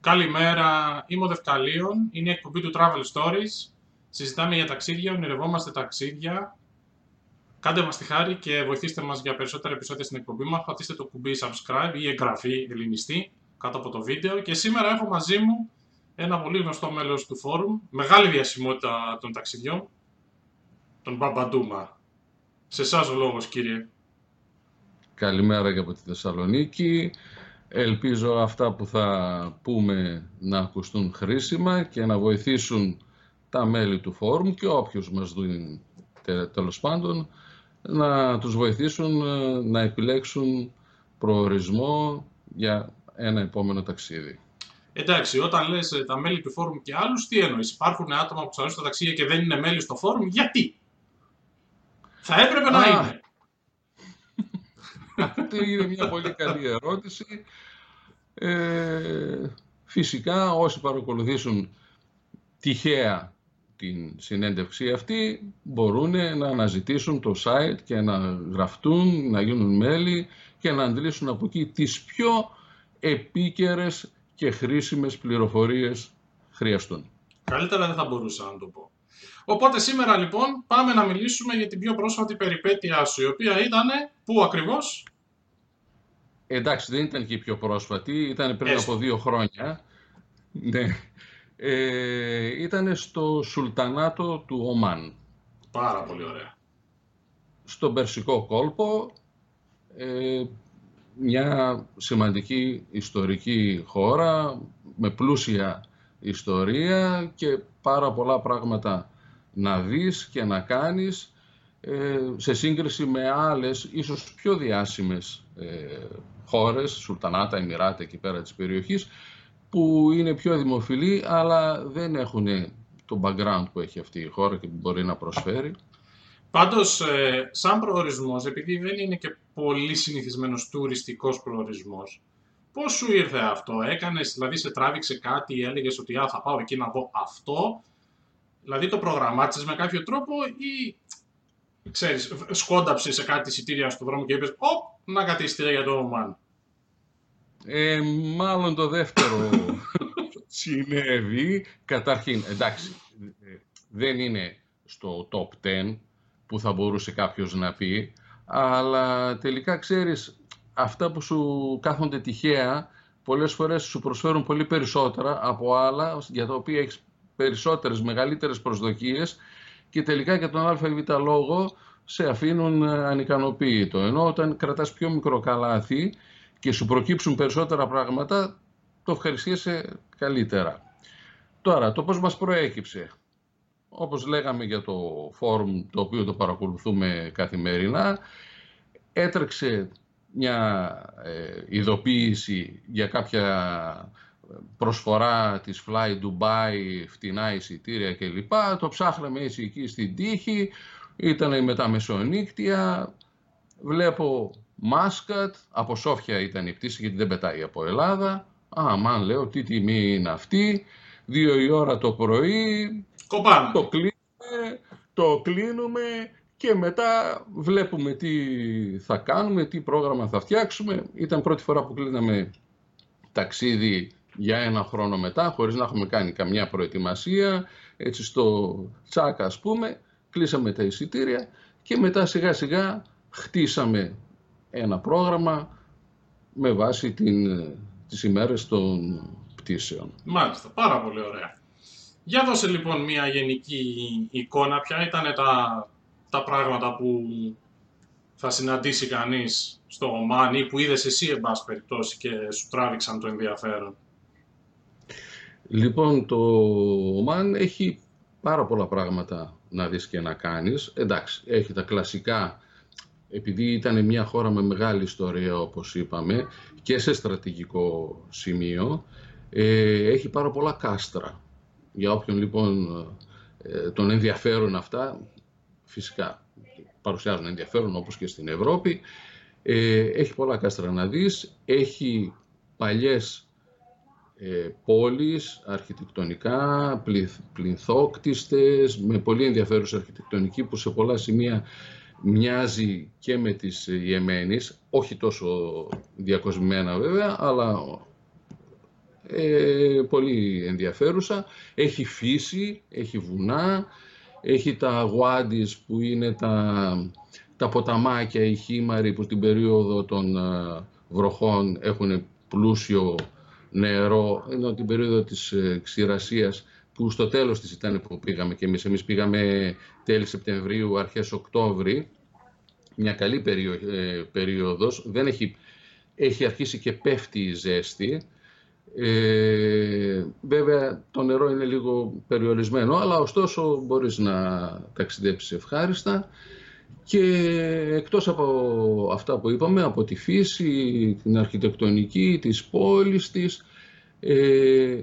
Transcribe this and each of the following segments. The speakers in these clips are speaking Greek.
Καλημέρα, είμαι ο Δευκαλίων, είναι η εκπομπή του Travel Stories. Συζητάμε για ταξίδια, ονειρευόμαστε ταξίδια. Κάντε μας τη χάρη και βοηθήστε μας για περισσότερα επεισόδια στην εκπομπή μας. Πατήστε το κουμπί subscribe ή εγγραφή ελληνιστή κάτω από το βίντεο. Και σήμερα έχω μαζί μου ένα πολύ γνωστό μέλος του φόρουμ, μεγάλη διασημότητα των ταξιδιών, τον Μπαμπαντούμα. Σε εσάς ο λόγος κύριε. Καλημέρα και από τη Θεσσαλονίκη. Ελπίζω αυτά που θα πούμε να ακουστούν χρήσιμα και να βοηθήσουν τα μέλη του φόρουμ και όποιους μας δουν τέλος πάντων να τους βοηθήσουν ε, να επιλέξουν προορισμό για ένα επόμενο ταξίδι. Εντάξει, όταν λες ε, τα μέλη του φόρουμ και άλλους, τι εννοείς; Υπάρχουν άτομα που ψαρούν τα ταξίδια και δεν είναι μέλη στο φόρουμ, γιατί; Θα έπρεπε να είναι. Αυτή είναι μια πολύ καλή ερώτηση. Ε, φυσικά όσοι παρακολουθήσουν τυχαία την συνέντευξη αυτή μπορούν να αναζητήσουν το site και να γραφτούν, να γίνουν μέλη και να αντλήσουν από εκεί τις πιο επίκαιρες και χρήσιμες πληροφορίες χρειαστούν. Καλύτερα δεν θα μπορούσα να το πω. Οπότε σήμερα λοιπόν πάμε να μιλήσουμε για την πιο πρόσφατη περιπέτειά σου, η οποία ήταν πού ακριβώς; Εντάξει, δεν ήταν και η πιο πρόσφατη, ήταν πριν από δύο χρόνια. Ναι. Ε, ήταν στο Σουλτανάτο του Ομάν. Πάρα πολύ ωραία. Στον Περσικό κόλπο, ε, μια σημαντική ιστορική χώρα με πλούσια ιστορία και πάρα πολλά πράγματα να δεις και να κάνεις ε, σε σύγκριση με άλλες ίσως πιο διάσημες ε, χώρες, Σουλτανάτα, Εμμυράτα εκεί πέρα της περιοχής που είναι πιο δημοφιλή αλλά δεν έχουν το background που έχει αυτή η χώρα και που μπορεί να προσφέρει. Πάντως, ε, σαν προορισμός, επειδή δεν είναι και πολύ συνηθισμένος τουριστικός προορισμός, πώς σου ήρθε αυτό, έκανες, δηλαδή σε τράβηξε κάτι ή έλεγες ότι α, θα πάω εκεί να δω αυτό, δηλαδή το προγραμμάτισες με κάποιο τρόπο ή ξέρεις, σκόνταψες σε κάτι εισιτήρια στον δρόμο και είπες «Ωπ, να κάτι για το Ομάν». Ε, μάλλον το δεύτερο συνέβη. Καταρχήν, εντάξει, δεν είναι στο top 10 που θα μπορούσε κάποιος να πει, αλλά τελικά ξέρεις, αυτά που σου κάθονται τυχαία, πολλές φορές σου προσφέρουν πολύ περισσότερα από άλλα, για τα οποία έχεις περισσότερες, μεγαλύτερες προσδοκίες και τελικά για τον ΑΒ λόγο σε αφήνουν ανικανοποίητο. Ενώ όταν κρατάς πιο μικρό καλάθι και σου προκύψουν περισσότερα πράγματα, το ευχαριστήσε καλύτερα. Τώρα, το πώς μας προέκυψε. Όπως λέγαμε για το φόρουμ το οποίο το παρακολουθούμε καθημερινά, έτρεξε μια ε, ειδοποίηση για κάποια προσφορά της Fly Dubai, φτηνά εισιτήρια κλπ. Το ψάχναμε έτσι εκεί στην τύχη, ήταν με τα μεσονύκτια, βλέπω Μάσκατ, από Σόφια ήταν η πτήση γιατί δεν πετάει από Ελλάδα. Α, μαν λέω τι τιμή είναι αυτή, δύο η ώρα το πρωί, το κλείνουμε, το κλείνουμε και μετά βλέπουμε τι θα κάνουμε, τι πρόγραμμα θα φτιάξουμε. Ήταν πρώτη φορά που κλείναμε ταξίδι για ένα χρόνο μετά, χωρίς να έχουμε κάνει καμιά προετοιμασία, έτσι στο τσάκα ας πούμε, κλείσαμε τα εισιτήρια και μετά σιγά σιγά χτίσαμε ένα πρόγραμμα με βάση την, τις ημέρες των πτήσεων. Μάλιστα, πάρα πολύ ωραία. Για δώσε λοιπόν μια γενική εικόνα, ποια ήταν τα, τα πράγματα που θα συναντήσει κανείς στο Ομάν ή που είδες εσύ εν πάση περιπτώσει και σου τράβηξαν το ενδιαφέρον. Λοιπόν, το Ομάν έχει πάρα πολλά πράγματα να δεις και να κάνεις. Εντάξει, έχει τα κλασικά, επειδή ήταν μια χώρα με μεγάλη ιστορία όπως είπαμε και σε στρατηγικό σημείο, ε, έχει πάρα πολλά κάστρα. Για όποιον λοιπόν ε, τον ενδιαφέρουν αυτά, φυσικά παρουσιάζουν ενδιαφέρον όπως και στην Ευρώπη, ε, έχει πολλά κάστρα να δεις, έχει παλιές ε, πόλεις αρχιτεκτονικά, πληθόκτιστες, με πολύ ενδιαφέρουσα αρχιτεκτονική που σε πολλά σημεία μοιάζει και με τις Ιεμένης, όχι τόσο διακοσμημένα βέβαια, αλλά ε, πολύ ενδιαφέρουσα. Έχει φύση, έχει βουνά, έχει τα γουάντις που είναι τα, τα ποταμάκια, οι χήμαροι που στην περίοδο των ε, βροχών έχουν πλούσιο νερό, ενώ την περίοδο της ε, ξηρασίας που στο τέλος της ήταν που πήγαμε και εμείς. Εμείς πήγαμε τέλη Σεπτεμβρίου, αρχές Οκτώβρη, μια καλή περίοδο, περίοδος. Δεν έχει, έχει αρχίσει και πέφτει η ζέστη. Ε, βέβαια το νερό είναι λίγο περιορισμένο, αλλά ωστόσο μπορείς να ταξιδέψεις ευχάριστα. Και εκτός από αυτά που είπαμε, από τη φύση, την αρχιτεκτονική, της πόλης της, ε,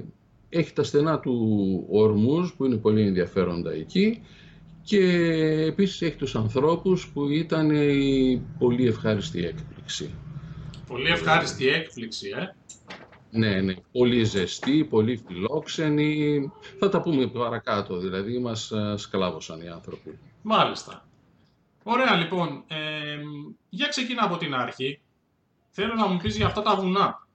έχει τα στενά του ορμούς που είναι πολύ ενδιαφέροντα εκεί και επίσης έχει τους ανθρώπους που ήταν η πολύ ευχάριστη έκπληξη. Πολύ ευχάριστη έκπληξη, ε! Ναι, ναι. Πολύ ζεστή, πολύ φιλόξενη. Θα τα πούμε παρακάτω, δηλαδή μας ε, σκλάβωσαν οι άνθρωποι. Μάλιστα. Ωραία, λοιπόν. Ε, για ξεκινά από την αρχή. Θέλω να μου πεις για αυτά τα βουνά.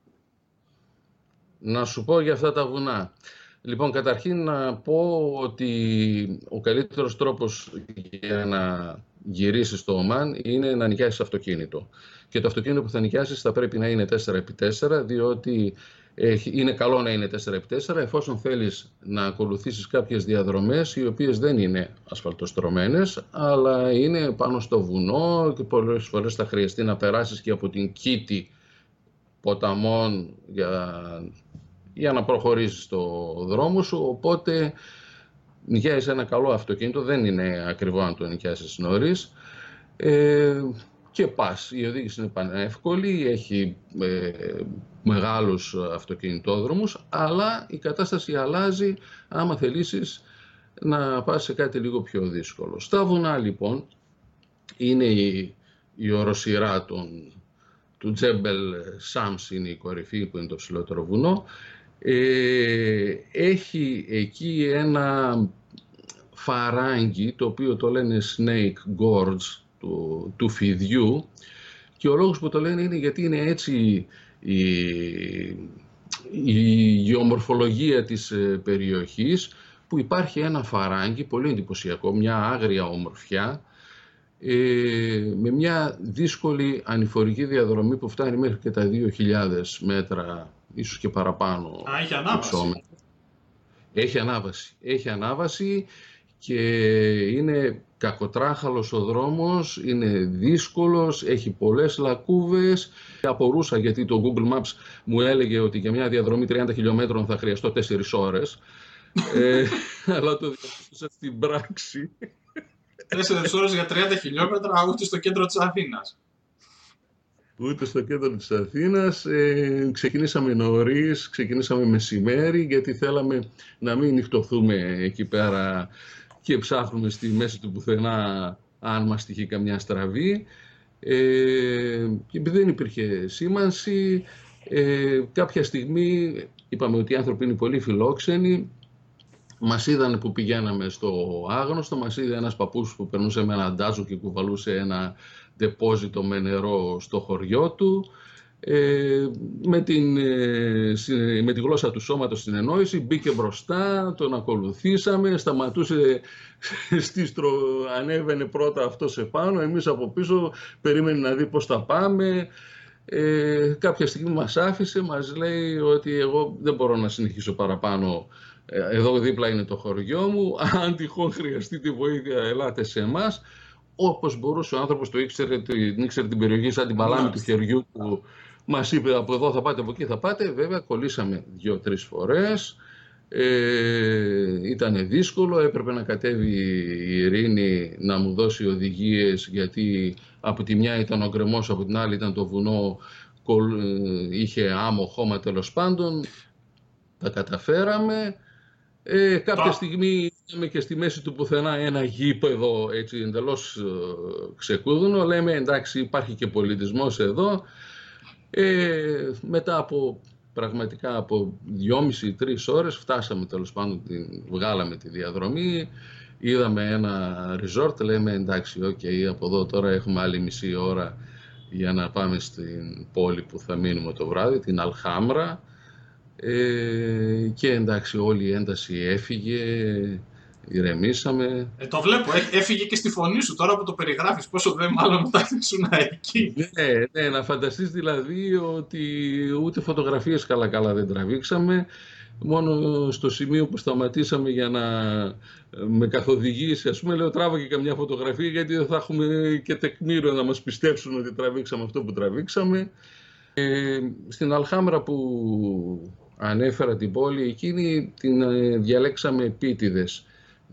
Να σου πω για αυτά τα βουνά. Λοιπόν, καταρχήν να πω ότι ο καλύτερος τρόπος για να γυρίσεις στο ΟΜΑΝ είναι να νοικιάσεις αυτοκίνητο. Και το αυτοκίνητο που θα νοικιάσεις θα πρέπει να είναι 4x4, διότι είναι καλό να είναι 4x4 εφόσον θέλεις να ακολουθήσεις κάποιες διαδρομές οι οποίες δεν είναι ασφαλτοστρωμένες αλλά είναι πάνω στο βουνό και πολλές φορές θα χρειαστεί να περάσεις και από την κήτη ποταμών για, για να προχωρήσεις το δρόμο σου. Οπότε νοικιάζεις ένα καλό αυτοκίνητο, δεν είναι ακριβό να το νοικιάσεις νωρίς. Ε, και πας. Η οδήγηση είναι πανεύκολη, έχει ε, μεγάλους αυτοκινητόδρομους, αλλά η κατάσταση αλλάζει άμα θελήσεις να πας σε κάτι λίγο πιο δύσκολο. Στα βουνά λοιπόν είναι η, η οροσειρά των, του Τζέμπελ Σαμς, είναι η κορυφή που είναι το ψηλότερο βουνό. Ε, έχει εκεί ένα φαράγγι το οποίο το λένε Snake Gorge του, του φιδιού και ο λόγος που το λένε είναι γιατί είναι έτσι η, η γεωμορφολογία της ε, περιοχής που υπάρχει ένα φαράγγι πολύ εντυπωσιακό, μια άγρια ομορφιά ε, με μια δύσκολη ανηφορική διαδρομή που φτάνει μέχρι και τα 2.000 μέτρα, ίσως και παραπάνω. Α, έχει ανάβαση. Έχει ανάβαση. Έχει ανάβαση και είναι κακοτράχαλος ο δρόμος, είναι δύσκολος, έχει πολλές λακκούβες. Απορούσα γιατί το Google Maps μου έλεγε ότι για μια διαδρομή 30 χιλιόμετρων θα χρειαστώ 4 ώρες. ε, αλλά το διαπίστωσα στην πράξη. 4 ώρες για 30 χιλιόμετρα, ούτε στο κέντρο της Αθήνας. Ούτε στο κέντρο της Αθήνας. Ε, ξεκινήσαμε νωρίς, ξεκινήσαμε μεσημέρι, γιατί θέλαμε να μην νυχτωθούμε εκεί πέρα και ψάχνουμε στη μέση του πουθενά αν μας τυχεί καμιά στραβή. Ε, και επειδή δεν υπήρχε σήμανση, ε, κάποια στιγμή είπαμε ότι οι άνθρωποι είναι πολύ φιλόξενοι, μας είδαν που πηγαίναμε στο άγνωστο, μας είδε ένας παππούς που περνούσε με ένα ντάζο και κουβαλούσε ένα δεπόζιτο με νερό στο χωριό του. Ε, με, την, ε, με τη γλώσσα του σώματος στην ενόηση μπήκε μπροστά, τον ακολουθήσαμε, σταματούσε στίστρο, ανέβαινε πρώτα αυτός επάνω, εμείς από πίσω περίμενε να δει πώς θα πάμε. Ε, κάποια στιγμή μας άφησε, μας λέει ότι εγώ δεν μπορώ να συνεχίσω παραπάνω ε, εδώ δίπλα είναι το χωριό μου, αν τυχόν χρειαστεί τη βοήθεια ελάτε σε εμάς όπως μπορούσε ο άνθρωπος το ήξερε, την ήξερε την περιοχή σαν την παλάμη του χεριού του Μας είπε από εδώ θα πάτε, από εκεί θα πάτε. Βέβαια κολλήσαμε δύο-τρεις φορές. Ε, ήταν δύσκολο, έπρεπε να κατέβει η Ειρήνη να μου δώσει οδηγίες γιατί από τη μια ήταν ο γκρεμός, από την άλλη ήταν το βουνό, είχε άμμο, χώμα τέλος πάντων. Τα καταφέραμε. Ε, κάποια στιγμή είχαμε και στη μέση του πουθενά ένα γήπεδο έτσι εντελώς ε, ξεκούδουνο. Λέμε εντάξει υπάρχει και πολιτισμός εδώ. Ε, μετά από πραγματικά από δυόμιση-τρεις ώρες φτάσαμε τέλος πάντων, την, βγάλαμε τη διαδρομή, είδαμε ένα resort, λέμε εντάξει, OK, okay, από εδώ τώρα έχουμε άλλη μισή ώρα για να πάμε στην πόλη που θα μείνουμε το βράδυ, την Αλχάμρα. Ε, και εντάξει όλη η ένταση έφυγε, ηρεμήσαμε. Ε, το βλέπω, ε, έφυγε και στη φωνή σου τώρα που το περιγράφεις, πόσο δεν μάλλον θα ήσουν εκεί. Ναι, ναι, να φανταστείς δηλαδή ότι ούτε φωτογραφίες καλά-καλά δεν τραβήξαμε, μόνο στο σημείο που σταματήσαμε για να με καθοδηγήσει, ας πούμε, λέω τράβα καμιά φωτογραφία γιατί δεν θα έχουμε και τεκμήριο να μας πιστέψουν ότι τραβήξαμε αυτό που τραβήξαμε. Ε, στην Αλχάμρα που ανέφερα την πόλη, εκείνη την ε, διαλέξαμε επίτηδες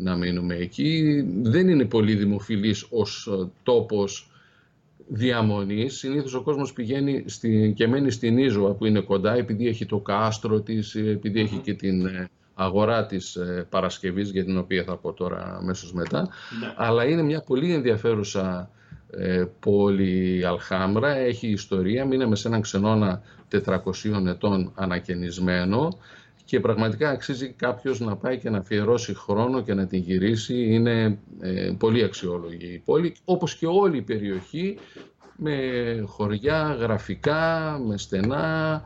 να μείνουμε εκεί. Δεν είναι πολύ δημοφιλής ως ε, τόπος διαμονής. Συνήθως ο κόσμος πηγαίνει στη, και μένει στην Ίζωα που είναι κοντά επειδή έχει το κάστρο της, επειδή έχει και την ε, αγορά της Παρασκευής για την οποία θα πω τώρα αμέσως μετά. Ναι. Αλλά είναι μια πολύ ενδιαφέρουσα ε, πόλη Αλχάμρα, έχει ιστορία, μείναμε σε έναν ξενώνα 400 ετών ανακαινισμένο και πραγματικά αξίζει κάποιος να πάει και να αφιερώσει χρόνο και να την γυρίσει. Είναι ε, πολύ αξιόλογη η πόλη, όπως και όλη η περιοχή, με χωριά, γραφικά, με στενά,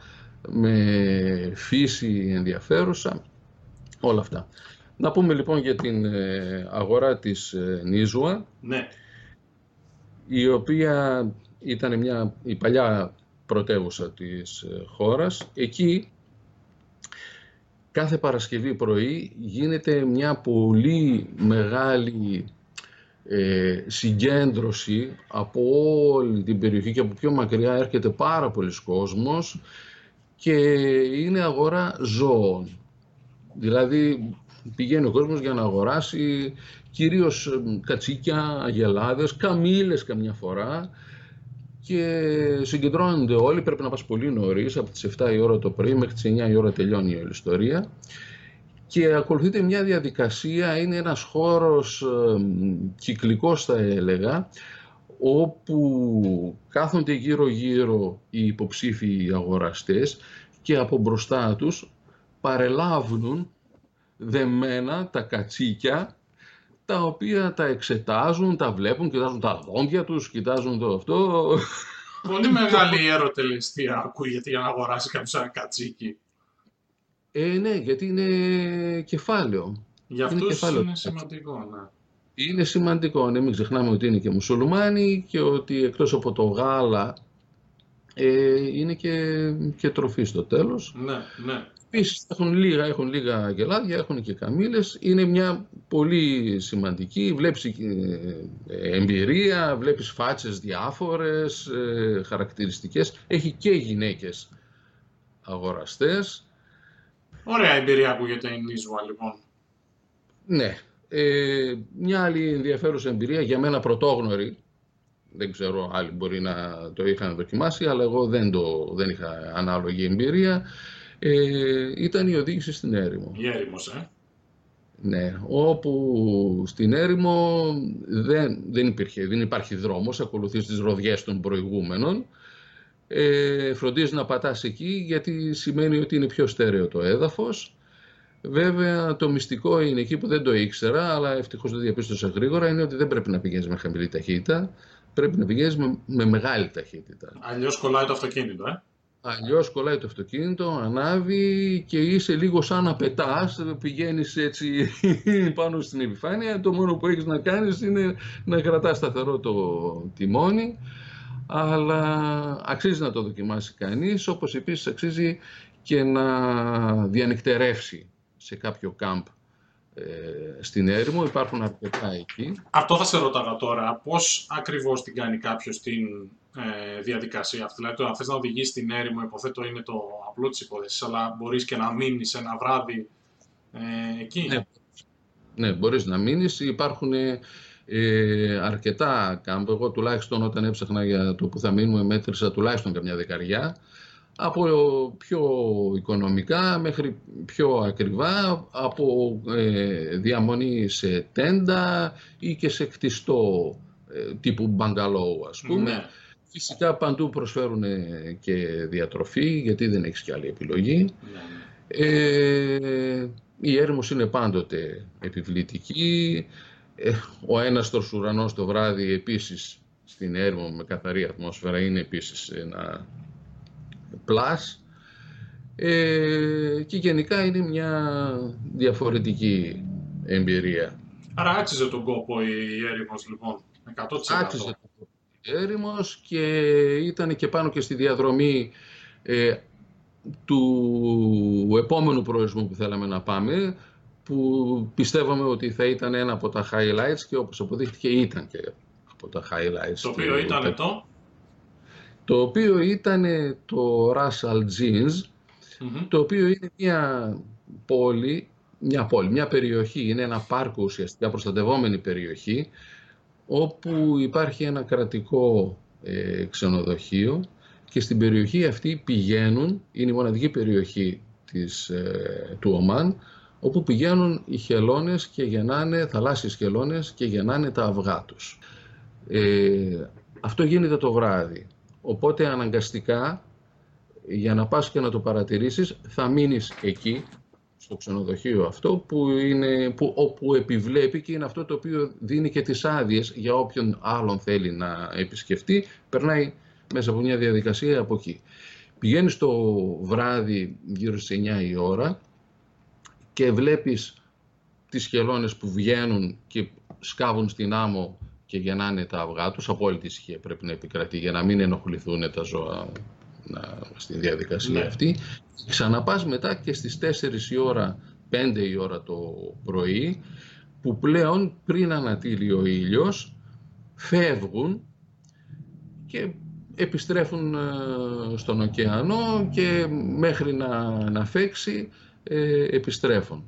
με φύση ενδιαφέρουσα, όλα αυτά. Να πούμε λοιπόν για την ε, αγορά της Νίζουα. Ναι η οποία ήταν μια, η παλιά πρωτεύουσα της ε, χώρας. Εκεί κάθε Παρασκευή πρωί γίνεται μια πολύ μεγάλη ε, συγκέντρωση από όλη την περιοχή και από πιο μακριά έρχεται πάρα πολλοί κόσμος και είναι αγορά ζώων. Δηλαδή πηγαίνει ο κόσμος για να αγοράσει κυρίως ε, κατσίκια, αγελάδες, καμήλες καμιά φορά και συγκεντρώνονται όλοι, πρέπει να πας πολύ νωρίς, από τις 7 η ώρα το πρωί μέχρι τις 9 η ώρα τελειώνει η όλη ιστορία. Και ακολουθείται μια διαδικασία, είναι ένας χώρος ε, κυκλικός θα έλεγα, όπου κάθονται γύρω-γύρω οι υποψήφιοι αγοραστές και από μπροστά τους παρελάβουν δεμένα τα κατσίκια τα οποία τα εξετάζουν, τα βλέπουν, κοιτάζουν τα δόντια τους, κοιτάζουν το αυτό. Πολύ μεγάλη ερωτελεστία ακούγεται για να αγοράσει κάποιος ένα κατσίκι. Ε, ναι, γιατί είναι κεφάλαιο. Για αυτούς είναι, κεφάλαιο. είναι σημαντικό, ναι. Είναι σημαντικό, ναι, μην ξεχνάμε ότι είναι και μουσουλμάνοι και ότι εκτός από το γάλα ε, είναι και, και τροφή στο τέλος. Ναι, ναι. Επίσης έχουν λίγα, έχουν λίγα γελάδια, έχουν και καμήλες. Είναι μια πολύ σημαντική, βλέπεις ε, εμπειρία, βλέπεις φάτσες διάφορες, ε, χαρακτηριστικές. Έχει και γυναίκες αγοραστές. Ωραία εμπειρία ακούγεται η Νίσβα λοιπόν. Ναι. Ε, μια άλλη ενδιαφέρουσα εμπειρία, για μένα πρωτόγνωρη, δεν ξέρω άλλοι μπορεί να το είχαν δοκιμάσει, αλλά εγώ δεν, το, δεν είχα ανάλογη εμπειρία ε, ήταν η οδήγηση στην έρημο. Η έρημος, ε. Ναι, όπου στην έρημο δεν, δεν, υπήρχε, δεν υπάρχει δρόμος, ακολουθείς τις ροδιές των προηγούμενων. Ε, φροντίζεις να πατάς εκεί γιατί σημαίνει ότι είναι πιο στέρεο το έδαφος. Βέβαια το μυστικό είναι εκεί που δεν το ήξερα, αλλά ευτυχώς το διαπίστωσα γρήγορα, είναι ότι δεν πρέπει να πηγαίνεις με χαμηλή ταχύτητα, πρέπει να πηγαίνεις με, με μεγάλη ταχύτητα. Αλλιώς κολλάει το αυτοκίνητο, ε. Αλλιώς κολλάει το αυτοκίνητο, ανάβει και είσαι λίγο σαν να πετάς, πηγαίνεις έτσι πάνω στην επιφάνεια. Το μόνο που έχεις να κάνεις είναι να κρατάς σταθερό το τιμόνι. Αλλά αξίζει να το δοκιμάσει κανείς, όπως επίσης αξίζει και να διανυκτερεύσει σε κάποιο κάμπ ε, στην έρημο. Υπάρχουν αρκετά εκεί. Αυτό θα σε ρωτάγα τώρα. Πώς ακριβώς την κάνει κάποιος την ε, διαδικασία αυτή. Δηλαδή, το αν θες να οδηγήσει την έρημο, υποθέτω είναι το απλό της υπόθεσης, αλλά μπορείς και να μείνεις ένα βράδυ ε, εκεί. Ναι, ναι μπορείς να μείνεις. Υπάρχουν ε, αρκετά κάμπ. Εγώ τουλάχιστον όταν έψαχνα για το που θα μείνουμε, μέτρησα τουλάχιστον καμιά δεκαριά. Από πιο οικονομικά μέχρι πιο ακριβά, από ε, διαμονή σε τέντα ή και σε κτιστό ε, τύπου μπαγκαλόου ας πούμε. Ναι. Φυσικά παντού προσφέρουν και διατροφή, γιατί δεν έχεις και άλλη επιλογή. Ναι. Ε, η έρημος είναι πάντοτε επιβλητική. Ε, ο έναστος ουρανός το βράδυ επίσης στην έρημο με καθαρή ατμόσφαιρα είναι επίσης ένα πλάς. ε, και γενικά είναι μια διαφορετική εμπειρία. Άρα άξιζε τον κόπο η έρημος λοιπόν, 100%. Άξιζε τον κόπο η έρημος και ήταν και πάνω και στη διαδρομή ε, του επόμενου προορισμού που θέλαμε να πάμε, που πιστεύαμε ότι θα ήταν ένα από τα highlights και όπως αποδείχτηκε ήταν και από τα highlights. Το οποίο ήταν το; Το οποίο ήταν το Russell Jeans, το οποίο είναι μια πόλη, μια πόλη, μια περιοχή, είναι ένα πάρκο ουσιαστικά προστατευόμενη περιοχή, όπου υπάρχει ένα κρατικό ε, ξενοδοχείο και στην περιοχή αυτή πηγαίνουν, είναι η μοναδική περιοχή της, ε, του Ομάν, όπου πηγαίνουν οι χελώνες και γεννάνε, θαλάσσιες χελώνες και γεννάνε τα αυγά τους. Ε, αυτό γίνεται το βράδυ. Οπότε αναγκαστικά για να πας και να το παρατηρήσεις θα μείνεις εκεί στο ξενοδοχείο αυτό που είναι, που, όπου επιβλέπει και είναι αυτό το οποίο δίνει και τις άδειες για όποιον άλλον θέλει να επισκεφτεί περνάει μέσα από μια διαδικασία από εκεί. Πηγαίνεις το βράδυ γύρω στις 9 η ώρα και βλέπεις τις χελώνες που βγαίνουν και σκάβουν στην άμμο και γεννάνε τα αυγά τους. Απόλυτη ησυχία πρέπει να επικρατεί για να μην ενοχληθούν τα ζώα να, στη διαδικασία ναι. αυτή. Ξαναπάς μετά και στις 4 η ώρα, 5 η ώρα το πρωί, που πλέον πριν ανατείλει ο ήλιος, φεύγουν και επιστρέφουν ε, στον ωκεανό και μέχρι να, να φέξει ε, επιστρέφουν.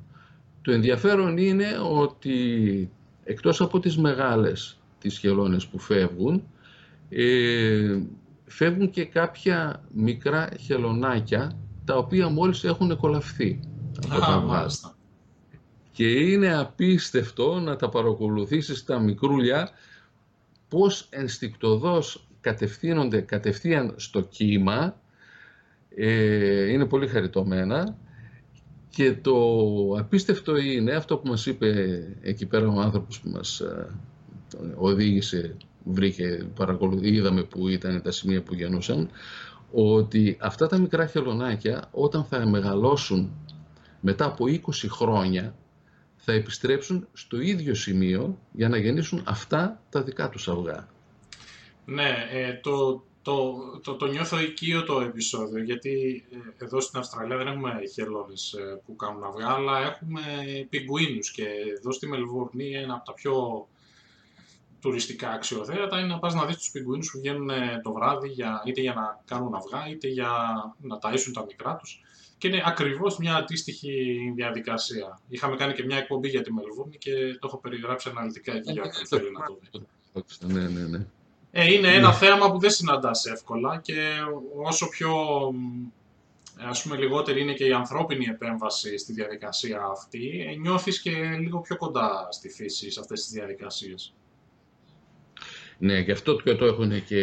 Το ενδιαφέρον είναι ότι εκτός από τις μεγάλες τις χελώνες που φεύγουν, ε, φεύγουν και κάποια μικρά χελωνάκια τα οποία μόλις έχουν κολαφθεί από τα Και είναι απίστευτο να τα παρακολουθήσεις τα μικρούλια πώς ενστικτοδός κατευθύνονται κατευθείαν στο κύμα, ε, είναι πολύ χαριτωμένα. Και το απίστευτο είναι αυτό που μας είπε εκεί πέρα ο άνθρωπος που μας ε, οδήγησε βρήκε, παρακολουθεί, είδαμε που ήταν τα σημεία που γεννούσαν, ότι αυτά τα μικρά χελωνάκια όταν θα μεγαλώσουν μετά από 20 χρόνια θα επιστρέψουν στο ίδιο σημείο για να γεννήσουν αυτά τα δικά τους αυγά. Ναι, ε, το, το, το, το νιώθω οικείο το επεισόδιο, γιατί ε, εδώ στην Αυστραλία δεν έχουμε χελώνες ε, που κάνουν αυγά, αλλά έχουμε πιγκουίνους και εδώ στη Μελβούρνη ένα από τα πιο τουριστικά αξιοθέατα είναι να πας να δεις τους πιγκουίνους που βγαίνουν ε, το βράδυ για, είτε για να κάνουν αυγά είτε για να ταΐσουν τα μικρά τους και είναι ακριβώς μια αντίστοιχη διαδικασία. Είχαμε κάνει και μια εκπομπή για τη Μελβούρνη και το έχω περιγράψει αναλυτικά εκεί για όποιον θέλει να το δει. Ναι, ναι, ναι. Ε, είναι ένα ναι. θέαμα που δεν συναντάς εύκολα και όσο πιο ας πούμε λιγότερη είναι και η ανθρώπινη επέμβαση στη διαδικασία αυτή, ε, νιώθεις και λίγο πιο κοντά στη φύση σε αυτές τις διαδικασίες. Ναι, γι' αυτό και το έχουν και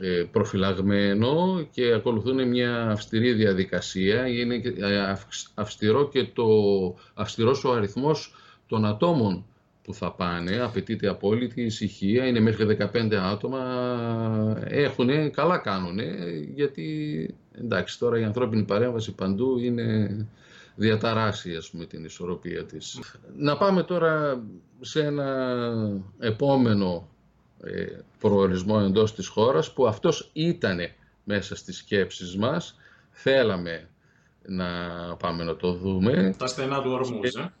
ε, προφυλαγμένο και ακολουθούν μια αυστηρή διαδικασία. Είναι ε, αυστηρό και το αυστηρός ο αριθμός των ατόμων που θα πάνε. Απαιτείται απόλυτη ησυχία, είναι μέχρι 15 άτομα. Έχουν, καλά κάνουν, γιατί εντάξει τώρα η ανθρώπινη παρέμβαση παντού είναι διαταράσει ας πούμε, την ισορροπία της. Να πάμε τώρα σε ένα επόμενο ε, προορισμό εντός της χώρας που αυτός ήταν μέσα στις σκέψεις μας. Θέλαμε να πάμε να το δούμε. Τα στενά του ορμούς, ε.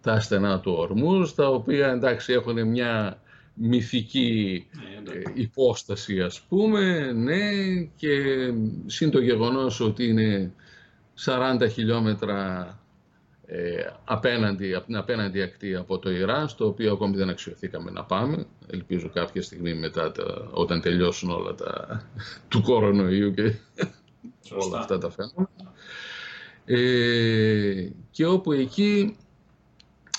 Τα στενά του ορμούς, τα οποία εντάξει έχουν μια μυθική ναι, ε, υπόσταση ας πούμε, ναι, και σύν το γεγονός ότι είναι 40 χιλιόμετρα ε, απέναντι, από την απέναντι ακτή από το Ιράν, στο οποίο ακόμη δεν αξιοθήκαμε να πάμε. Ελπίζω κάποια στιγμή μετά, τα, όταν τελειώσουν όλα τα του κορονοϊού και όλα αυτά τα φαινόμενα. Ε, και όπου εκεί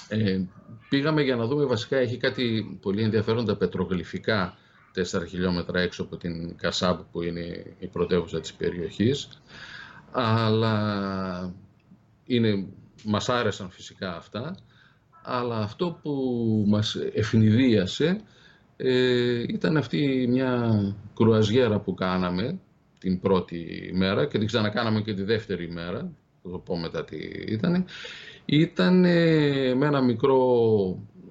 ε, πήγαμε για να δούμε, βασικά έχει κάτι πολύ ενδιαφέροντα πετρογλυφικά 4 χιλιόμετρα έξω από την Κασάμπ που είναι η πρωτεύουσα της περιοχής αλλά είναι μας άρεσαν φυσικά αυτά, αλλά αυτό που μας ευνηδίασε ε, ήταν αυτή μια κρουαζιέρα που κάναμε την πρώτη μέρα και την ξανακάναμε και τη δεύτερη μέρα, θα το πω μετά τι ήταν, ήταν με ένα μικρό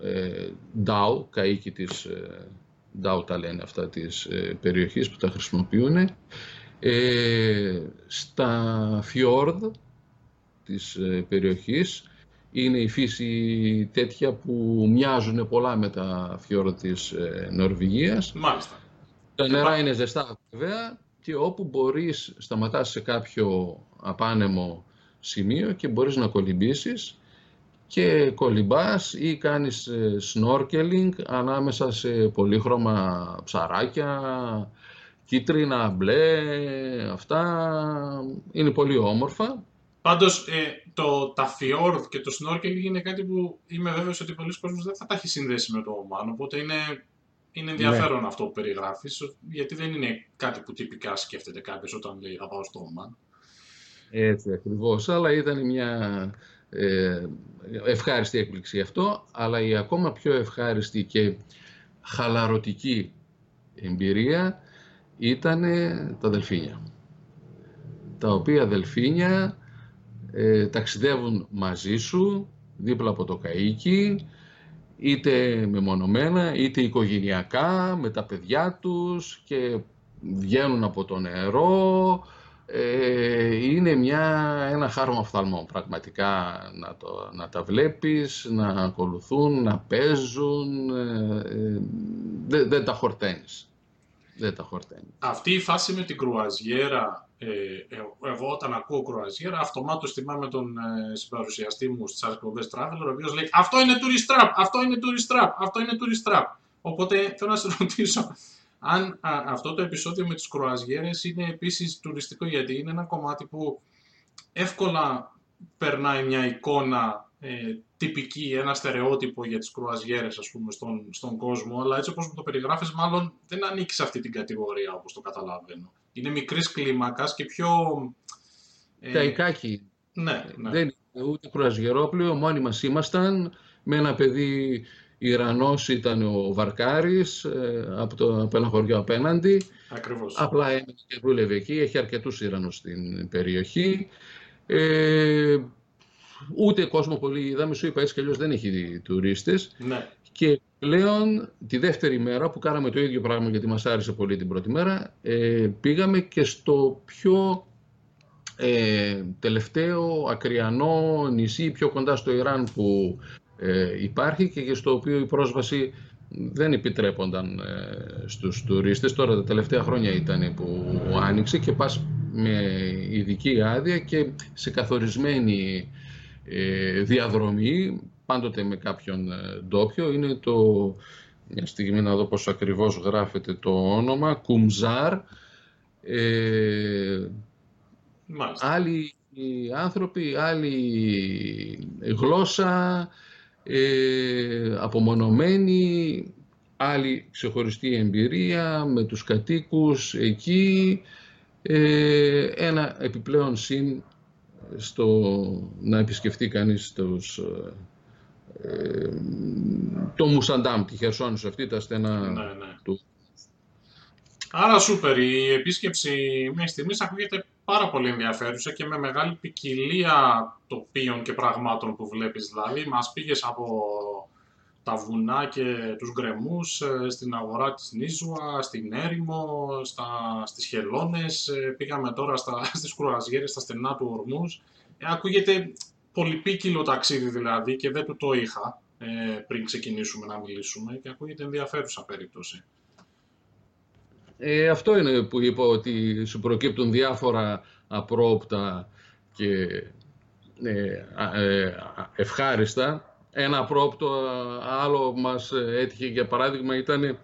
ε, DAO, καίκι της ε, DAO τα λένε αυτά της ε, περιοχής που τα χρησιμοποιούν, ε, στα φιόρδ της ε, περιοχής είναι η φύση τέτοια που μοιάζουν πολλά με τα φιόρδ της ε, Νορβηγίας. Μάλιστα. Τα νερά είναι ζεστά βέβαια και όπου μπορείς σταματάς σε κάποιο απάνεμο σημείο και μπορείς να κολυμπήσεις και κολυμπάς ή κάνεις snorkeling ανάμεσα σε πολύχρωμα ψαράκια, κίτρινα, μπλε, αυτά είναι πολύ όμορφα. Πάντως ε, το, τα φιόρδ και το snorkeling είναι κάτι που είμαι βέβαιος ότι πολλοί κόσμοι δεν θα τα έχει συνδέσει με το Ομάν, οπότε είναι, είναι ενδιαφέρον ναι. αυτό που περιγράφεις, γιατί δεν είναι κάτι που τυπικά σκέφτεται κάποιος όταν λέει θα πάω στο Ομάν. Έτσι ακριβώς, αλλά ήταν μια ε, ευχάριστη έκπληξη αυτό, αλλά η ακόμα πιο ευχάριστη και χαλαρωτική εμπειρία ήταν τα δελφίνια. Τα οποία δελφίνια ε, ταξιδεύουν μαζί σου, δίπλα από το καΐκι, είτε μεμονωμένα, είτε οικογενειακά, με τα παιδιά τους και βγαίνουν από το νερό. Ε, είναι μια, ένα χάρωμα φθαλμών πραγματικά να, το, να τα βλέπεις, να ακολουθούν, να παίζουν, ε, δεν, δεν τα χορταίνεις δεν τα χορταίνεις. Αυτή η φάση με την κρουαζιέρα, ε, ε εγώ όταν ακούω κρουαζιέρα, αυτομάτως θυμάμαι τον ε, συμπαρουσιαστή μου στις εκπομπές Traveler, ο οποίος λέει «Αυτό είναι tourist trap, αυτό είναι tourist trap, αυτό είναι tourist trap». Οπότε θέλω να σε ρωτήσω αν αυτό το επεισόδιο με τις κρουαζιέρες είναι επίσης τουριστικό, γιατί είναι ένα κομμάτι που εύκολα περνάει μια εικόνα ε, τυπική, ένα στερεότυπο για τις κρουαζιέρες ας πούμε στον, στον κόσμο, αλλά έτσι όπως μου το περιγράφεις μάλλον δεν ανήκει σε αυτή την κατηγορία όπως το καταλαβαίνω. Είναι μικρής κλίμακας και πιο... Ε... Καϊκάκι. Ναι, ναι. Δεν είναι ούτε κρουαζιερόπλαιο, μόνοι μας ήμασταν με ένα παιδί Ιρανός ήταν ο Βαρκάρης ε, από, το, από ένα χωριό απέναντι. Ακριβώς. Απλά έμεινε και δούλευε εκεί, έχει αρκετούς Ιρανούς στην περιοχή. Ε, Ούτε κόσμο πολύ είδαμε, σου είπα έτσι κι αλλιώς δεν έχει τουρίστες. Ναι. Και πλέον τη δεύτερη μέρα που κάναμε το ίδιο πράγμα γιατί μας άρεσε πολύ την πρώτη μέρα, ε, πήγαμε και στο πιο ε, τελευταίο ακριανό νησί πιο κοντά στο Ιράν που ε, υπάρχει και στο οποίο η πρόσβαση δεν επιτρέπονταν ε, στους τουρίστες. Τώρα τα τελευταία χρόνια ήταν που άνοιξε και πας με ειδική άδεια και σε καθορισμένη ε, διαδρομή, πάντοτε με κάποιον ε, ντόπιο. Είναι το, μια στιγμή να δω πώς ακριβώς γράφεται το όνομα, Κουμζάρ. Ε, άλλοι άνθρωποι, άλλη γλώσσα, ε, απομονωμένη, άλλη ξεχωριστή εμπειρία με τους κατοίκους εκεί, ε, ένα επιπλέον συν στο να επισκεφτεί κανείς τους, ε, το Μουσαντάμ, τη Χερσόνησο αυτή, τα στενά ναι, ναι. του. Άρα σούπερ, η επίσκεψη μέχρι στιγμής ακούγεται πάρα πολύ ενδιαφέρουσα και με μεγάλη ποικιλία τοπίων και πραγμάτων που βλέπεις δηλαδή. Μας πήγες από τα βουνά και τους γκρεμούς ε, στην αγορά της Νίζουα, στην έρημο, στα, στις χελώνες, ε, πήγαμε τώρα στα, στις κρουαζιέρες, στα στενά του Ορμούς. Ε, ακούγεται πολυπίκυλο ταξίδι δηλαδή και δεν του το είχα ε, πριν ξεκινήσουμε να μιλήσουμε και ακούγεται ενδιαφέρουσα περίπτωση. Ε, αυτό είναι που είπα ότι σου προκύπτουν διάφορα απρόπτα και ε, ευχάριστα ένα πρόπτο άλλο μας έτυχε για παράδειγμα ήταν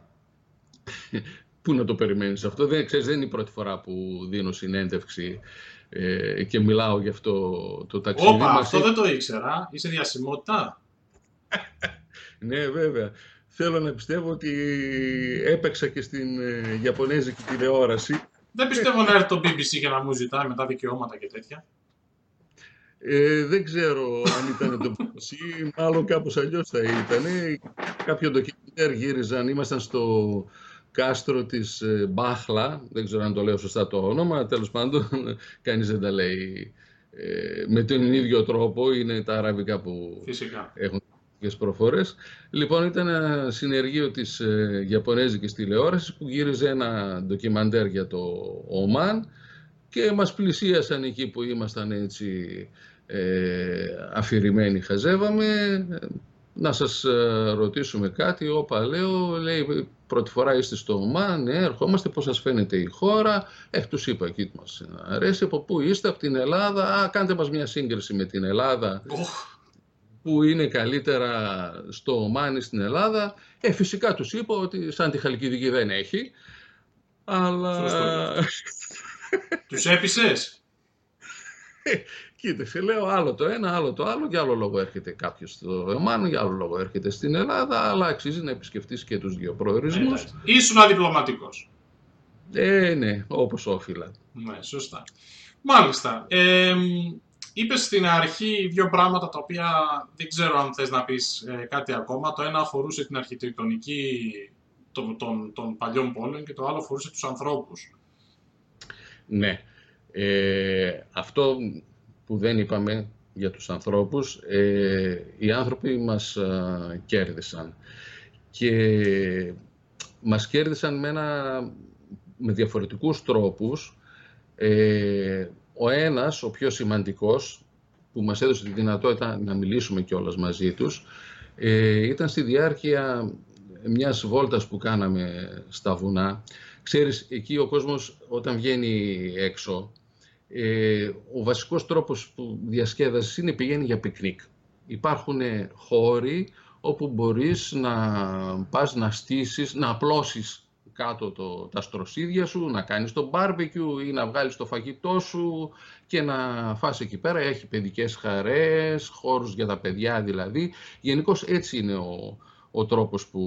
Πού να το περιμένεις αυτό, δεν, ξέρεις, δεν είναι η πρώτη φορά που δίνω συνέντευξη ε, και μιλάω γι' αυτό το ταξίδι. Όπα, αυτό δεν το ήξερα. Είσαι διασημότητα. ναι, βέβαια. Θέλω να πιστεύω ότι έπαιξα και στην ε, Ιαπωνέζικη τηλεόραση. Δεν πιστεύω να έρθει το BBC για να μου ζητάει μετά δικαιώματα και τέτοια. Ε, δεν ξέρω αν ήταν το ή μάλλον κάπως αλλιώς θα ήταν. Κάποιο ντοκιμαντέρ γύριζαν, ήμασταν στο κάστρο της ε, Μπάχλα, δεν ξέρω αν το λέω σωστά το όνομα, τέλος πάντων κανείς δεν τα λέει ε, με τον ίδιο τρόπο, είναι τα αραβικά που Φυσικά. έχουν τις προφορές. Λοιπόν, ήταν ένα συνεργείο της ε, Ιαπωνέζικης τηλεόρασης που γύριζε ένα ντοκιμαντέρ για το Ομάν και μας πλησίασαν εκεί που ήμασταν έτσι ε, αφηρημένοι χαζεύαμε. Να σας ε, ρωτήσουμε κάτι, όπα λέω, λέει πρώτη φορά είστε στο ΟΜΑ, ναι, ερχόμαστε, πώς σας φαίνεται η χώρα, ε, τους είπα εκεί μας αρέσει, από πού είστε, από την Ελλάδα, α, κάντε μας μια σύγκριση με την Ελλάδα, που είναι καλύτερα στο ΟΜΑΝ στην Ελλάδα, ε, φυσικά τους είπα ότι σαν τη Χαλκιδική δεν έχει, αλλά... τους έπεισες; Κοίταξε, λέω άλλο το ένα, άλλο το άλλο, για άλλο λόγο έρχεται κάποιος στο ΕΜΑΝ, για άλλο λόγο έρχεται στην Ελλάδα, αλλά αξίζει να επισκεφτείς και τους δύο προορισμούς. Ε, ήσουν αδιπλωματικός. Ε, ναι, όπως όφυλα. Ναι, σωστά. Μάλιστα. Ε, είπες στην αρχή δύο πράγματα τα οποία δεν ξέρω αν θες να πεις ε, κάτι ακόμα. Το ένα αφορούσε την αρχιτεκτονική των, των, των παλιών πόλεων και το άλλο αφορούσε τους ανθρώπους. Ναι. Ε, αυτό που δεν είπαμε για τους ανθρώπους, ε, οι άνθρωποι μας κέρδισαν. Και μας κέρδισαν με, ένα, με διαφορετικούς τρόπους. Ε, ο ένας, ο πιο σημαντικός, που μας έδωσε τη δυνατότητα να μιλήσουμε κιόλας μαζί τους, ε, ήταν στη διάρκεια μιας βόλτας που κάναμε στα βουνά. Ξέρεις, εκεί ο κόσμος όταν βγαίνει έξω, ε, ο βασικός τρόπος που διασκέδασης είναι πηγαίνει για πικνίκ. Υπάρχουν χώροι όπου μπορείς να πας να στήσεις, να απλώσεις κάτω το, τα στροσίδια σου, να κάνεις το μπάρμπεκιου ή να βγάλεις το φαγητό σου και να φας εκεί πέρα. Έχει παιδικές χαρές, χώρους για τα παιδιά δηλαδή. Γενικώς έτσι είναι ο, ο τρόπος που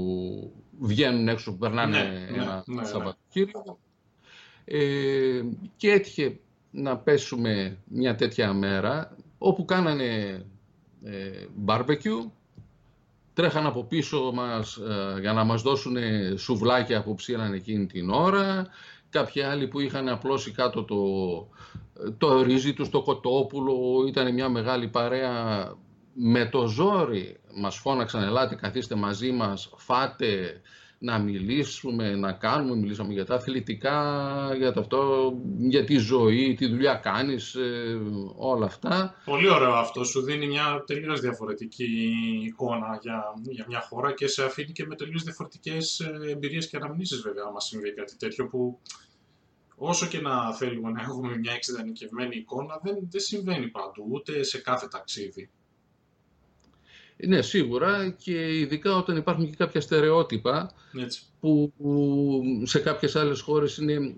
βγαίνουν έξω, που περνάνε ναι, ένα ναι, ναι, ναι. Σαββατοκύριακο. Ε, και έτυχε να πέσουμε μια τέτοια μέρα όπου κάνανε ε, barbecue, τρέχαν από πίσω μας ε, για να μας δώσουν σουβλάκια που ψήραν εκείνη την ώρα, κάποιοι άλλοι που είχαν απλώσει κάτω το, το ρύζι τους, το κοτόπουλο, ήταν μια μεγάλη παρέα. Με το ζόρι μας φώναξαν ελάτε καθίστε μαζί μας, φάτε, να μιλήσουμε, να κάνουμε, μιλήσαμε για τα αθλητικά, για το αυτό, για τη ζωή, τη δουλειά κάνεις, ε, όλα αυτά. Πολύ ωραίο αυτό, σου δίνει μια τελείως διαφορετική εικόνα για, για μια χώρα και σε αφήνει και με τελείως διαφορετικές ε, εμπειρίες και αναμνήσεις βέβαια, άμα συμβεί κάτι τέτοιο που όσο και να θέλουμε να έχουμε μια εξειδανικευμένη εικόνα, δεν, δεν συμβαίνει παντού, ούτε σε κάθε ταξίδι. Ναι, σίγουρα. Και ειδικά όταν υπάρχουν και κάποια στερεότυπα Που, σε κάποιες άλλες χώρες είναι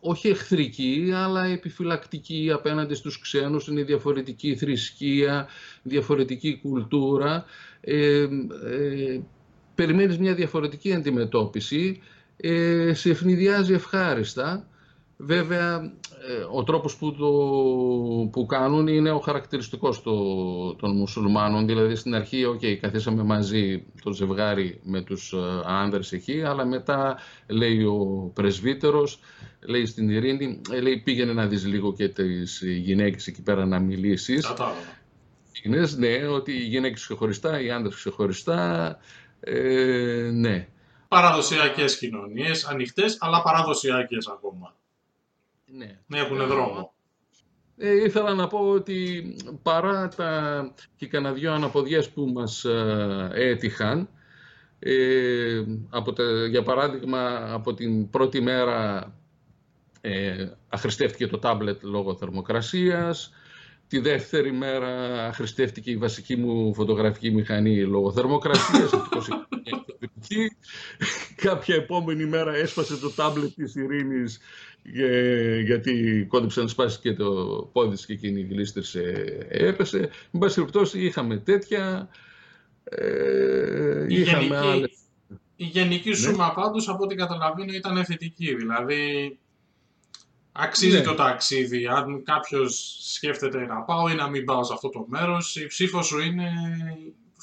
όχι εχθρική, αλλά επιφυλακτική απέναντι στους ξένους, είναι διαφορετική θρησκεία, διαφορετική κουλτούρα. Ε, ε, περιμένεις μια διαφορετική αντιμετώπιση, ε, σε ευνηδιάζει ευχάριστα Βέβαια, ε, ο τρόπος που, το, που κάνουν είναι ο χαρακτηριστικός το, των μουσουλμάνων. Δηλαδή, στην αρχή, okay, καθίσαμε μαζί το ζευγάρι με τους ε, άνδρες εκεί, αλλά μετά, λέει ο πρεσβύτερος, λέει στην ειρήνη, ε, λέει πήγαινε να δεις λίγο και τις γυναίκες εκεί πέρα να μιλήσεις. Είναι, ναι, ότι οι γυναίκες ξεχωριστά, οι άνδρες ξεχωριστά, ε, ναι. Παραδοσιακές κοινωνίες, ανοιχτές, αλλά παραδοσιακές ακόμα. Ναι. ναι. Έχουν δρόμο. Ε, ήθελα να πω ότι παρά τα και κανένα δυο αναποδιές που μας ε, έτυχαν, ε, από για παράδειγμα από την πρώτη μέρα ε, αχρηστεύτηκε το τάμπλετ λόγω θερμοκρασίας, τη δεύτερη μέρα αχρηστεύτηκε η βασική μου φωτογραφική μηχανή λόγω θερμοκρασίας, Κάποια επόμενη μέρα έσπασε το τάμπλετ της Ειρήνης γιατί κόντεψε να σπάσει και το πόδι της και εκείνη γλίστρησε, έπεσε. Με πάση περιπτώσει είχαμε τέτοια, ε, η είχαμε γενική, άλλες. Η γενική ναι. σούμα πάντως από ό,τι καταλαβαίνω ήταν θετική, δηλαδή αξίζει ναι. το ταξίδι. Αν κάποιος σκέφτεται να πάω ή να μην πάω σε αυτό το μέρος, η ψήφος σου είναι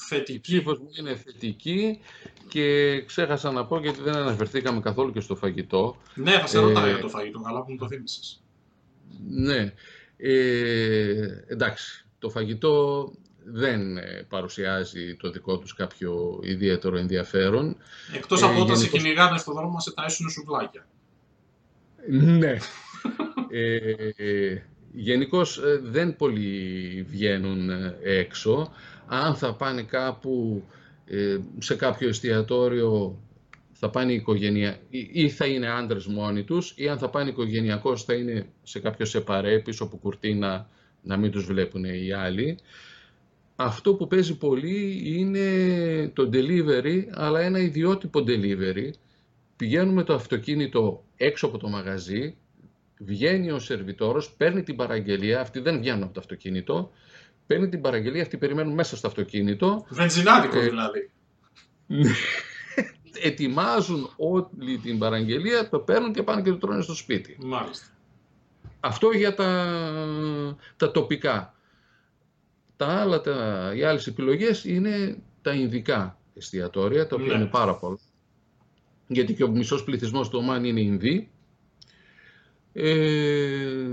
θετική. Η ψήφος μου είναι θετική και ξέχασα να πω γιατί δεν αναφερθήκαμε καθόλου και στο φαγητό. Ναι, θα σε ρωτάω για το φαγητό, καλά που μου το θύμισες. Ναι, ε, εντάξει, το φαγητό δεν ε, παρουσιάζει το δικό τους κάποιο ιδιαίτερο ενδιαφέρον. Εκτός από όταν σε κυνηγάνε στον δρόμο, σε ταΐσουν σουβλάκια. Ναι. ε, Γενικώς δεν πολύ βγαίνουν έξω. Αν θα πάνε κάπου σε κάποιο εστιατόριο θα πάνε οικογένεια ή θα είναι άντρες μόνοι τους ή αν θα πάνε οικογενειακώς θα είναι σε κάποιο σεπαρέ πίσω από κουρτίνα να μην τους βλέπουν οι άλλοι. Αυτό που παίζει πολύ είναι το delivery, αλλά ένα ιδιότυπο delivery. Πηγαίνουμε το αυτοκίνητο έξω από το μαγαζί, βγαίνει ο σερβιτόρος, παίρνει την παραγγελία, αυτοί δεν βγαίνουν από το αυτοκίνητο, παίρνει την παραγγελία, αυτοί περιμένουν μέσα στο αυτοκίνητο. Βενζινάδικο ε, δηλαδή. ετοιμάζουν όλη την παραγγελία, το παίρνουν και πάνε και το τρώνε στο σπίτι. Μάλιστα. Αυτό για τα, τα τοπικά. Τα άλλα, τα, οι άλλες επιλογές είναι τα Ινδικά εστιατόρια, τα οποία ναι. είναι πάρα πολλά. Γιατί και ο μισός πληθυσμός του Ομάν είναι Ινδί. Ε,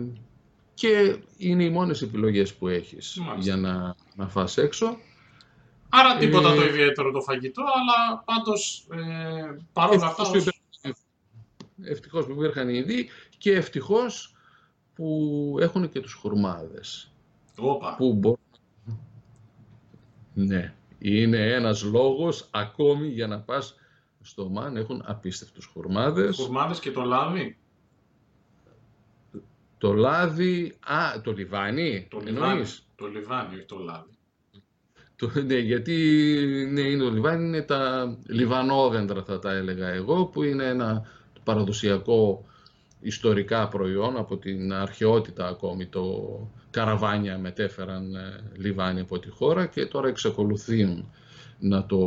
και είναι οι μόνες επιλογές που έχεις για να, να φας έξω. Άρα τίποτα ε, το ιδιαίτερο το φαγητό, αλλά πάντως ε, παρόλα αυτά... Ως... Ευτυχώς που υπήρχαν οι Ινδοί και ευτυχώς που έχουν και τους χουρμάδες. Όπα. Που μπο... Ναι, είναι ένας λόγος ακόμη για να πας στο ΜΑΝ, έχουν απίστευτους χουρμάδες. Χουρμάδες και το λάδι. Το λάδι, α, το λιβάνι, το λιβάνι, το λιβάνι, όχι το λάδι. Το, ναι, γιατί ναι, είναι το λιβάνι, είναι τα λιβανόδεντρα θα τα έλεγα εγώ, που είναι ένα παραδοσιακό ιστορικά προϊόν από την αρχαιότητα ακόμη. Το καραβάνια μετέφεραν ε, λιβάνι από τη χώρα και τώρα εξακολουθούν να το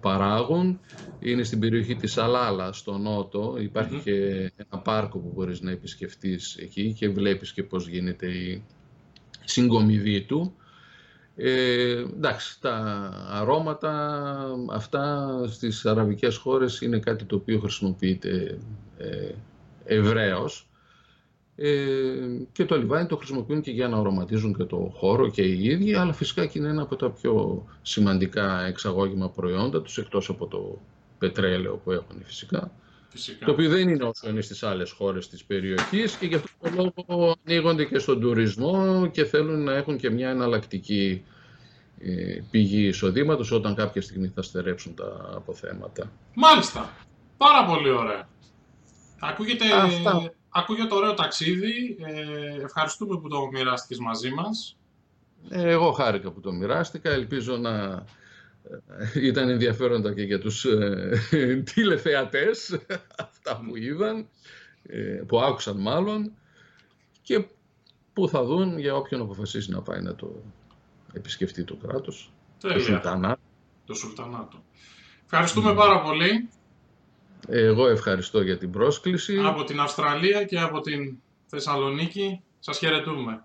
παράγουν. Είναι στην περιοχή της Αλάλα, στο νότο. και ένα πάρκο που μπορείς να επισκεφτείς εκεί και βλέπεις και πώς γίνεται η συγκομιδή του. Ε, εντάξει, τα αρώματα αυτά στις αραβικές χώρες είναι κάτι το οποίο χρησιμοποιείται ε, ευρέως ε, και το λιβάνι το χρησιμοποιούν και για να αρωματίζουν και το χώρο και οι ίδιοι, αλλά φυσικά και είναι ένα από τα πιο σημαντικά εξαγώγημα προϊόντα τους, εκτός από το πετρέλαιο που έχουν φυσικά. Φυσικά. Το οποίο δεν είναι όσο είναι στις άλλες χώρες της περιοχής και γι' αυτό το λόγο ανοίγονται και στον τουρισμό και θέλουν να έχουν και μια εναλλακτική ε, πηγή εισοδήματος όταν κάποια στιγμή θα στερέψουν τα αποθέματα. Μάλιστα. Πάρα πολύ ωραία. Ακούγεται, ακούγεται ωραίο ταξίδι. Ε, ευχαριστούμε που το μοιράστηκες μαζί μας. Ε, εγώ χάρηκα που το μοιράστηκα. Ελπίζω να ήταν ενδιαφέροντα και για τους ε, τηλεθεατές αυτά που είδαν, ε, που άκουσαν μάλλον και που θα δουν για όποιον αποφασίσει να πάει να το επισκεφτεί το κράτος, το Σουλτανάτο. Το Σουλτανάτο. Ευχαριστούμε πάρα πολύ. Εγώ ευχαριστώ για την πρόσκληση. Από την Αυστραλία και από την Θεσσαλονίκη σας χαιρετούμε.